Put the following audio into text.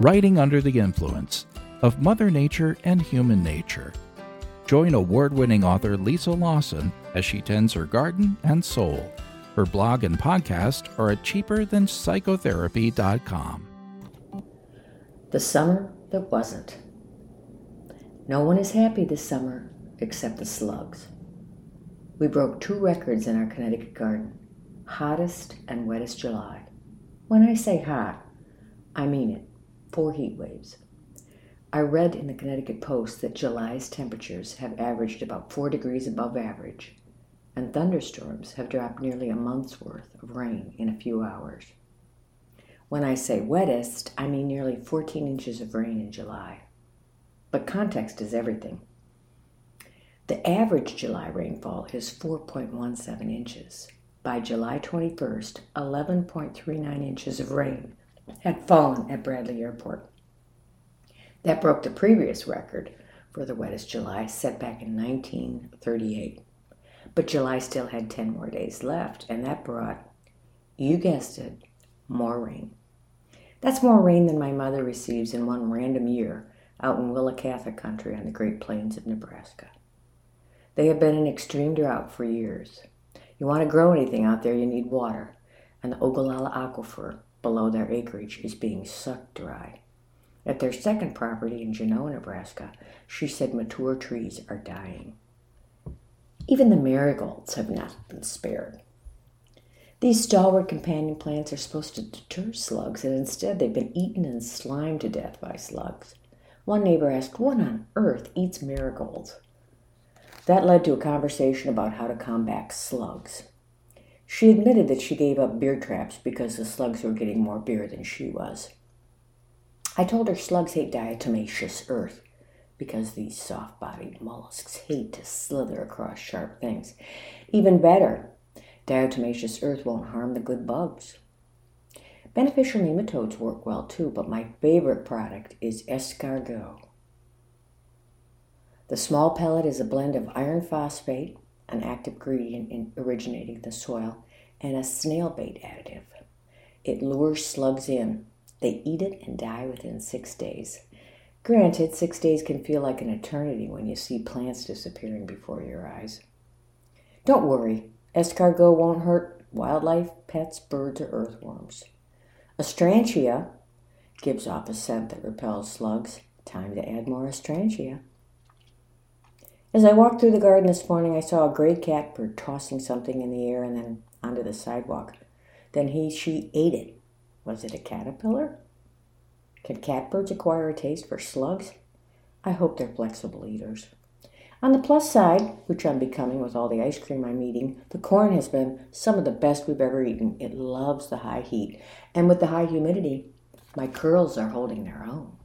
Writing Under the Influence of Mother Nature and Human Nature. Join award winning author Lisa Lawson as she tends her garden and soul. Her blog and podcast are at cheaperthanpsychotherapy.com. The summer that wasn't. No one is happy this summer except the slugs. We broke two records in our Connecticut garden hottest and wettest July. When I say hot, I mean it four heat waves. I read in the Connecticut Post that July's temperatures have averaged about four degrees above average, and thunderstorms have dropped nearly a month's worth of rain in a few hours. When I say wettest, I mean nearly 14 inches of rain in July. But context is everything. The average July rainfall is 4.17 inches. By July 21st, 11.39 inches of rain had fallen at Bradley Airport. That broke the previous record for the wettest July set back in 1938. But July still had 10 more days left, and that brought, you guessed it, more rain. That's more rain than my mother receives in one random year out in Willa country on the Great Plains of Nebraska. They have been in extreme drought for years. You want to grow anything out there, you need water, and the Ogallala Aquifer below their acreage is being sucked dry. At their second property in Genoa, Nebraska, she said mature trees are dying. Even the marigolds have not been spared. These stalwart companion plants are supposed to deter slugs, and instead they've been eaten and slimed to death by slugs. One neighbor asked, What on earth eats marigolds? That led to a conversation about how to combat slugs. She admitted that she gave up beer traps because the slugs were getting more beer than she was. I told her slugs hate diatomaceous earth because these soft bodied mollusks hate to slither across sharp things. Even better, diatomaceous earth won't harm the good bugs. Beneficial nematodes work well too, but my favorite product is escargot. The small pellet is a blend of iron phosphate, an active ingredient in originating the soil, and a snail bait additive. It lures slugs in. They eat it and die within six days. Granted, six days can feel like an eternity when you see plants disappearing before your eyes. Don't worry, escargot won't hurt wildlife, pets, birds, or earthworms. Astrantia gives off a scent that repels slugs. Time to add more astrantia. As I walked through the garden this morning, I saw a gray catbird tossing something in the air and then onto the sidewalk. Then he, she ate it. Was it a caterpillar? Can catbirds acquire a taste for slugs? I hope they're flexible eaters. On the plus side, which I'm becoming with all the ice cream I'm eating, the corn has been some of the best we've ever eaten. It loves the high heat. And with the high humidity, my curls are holding their own.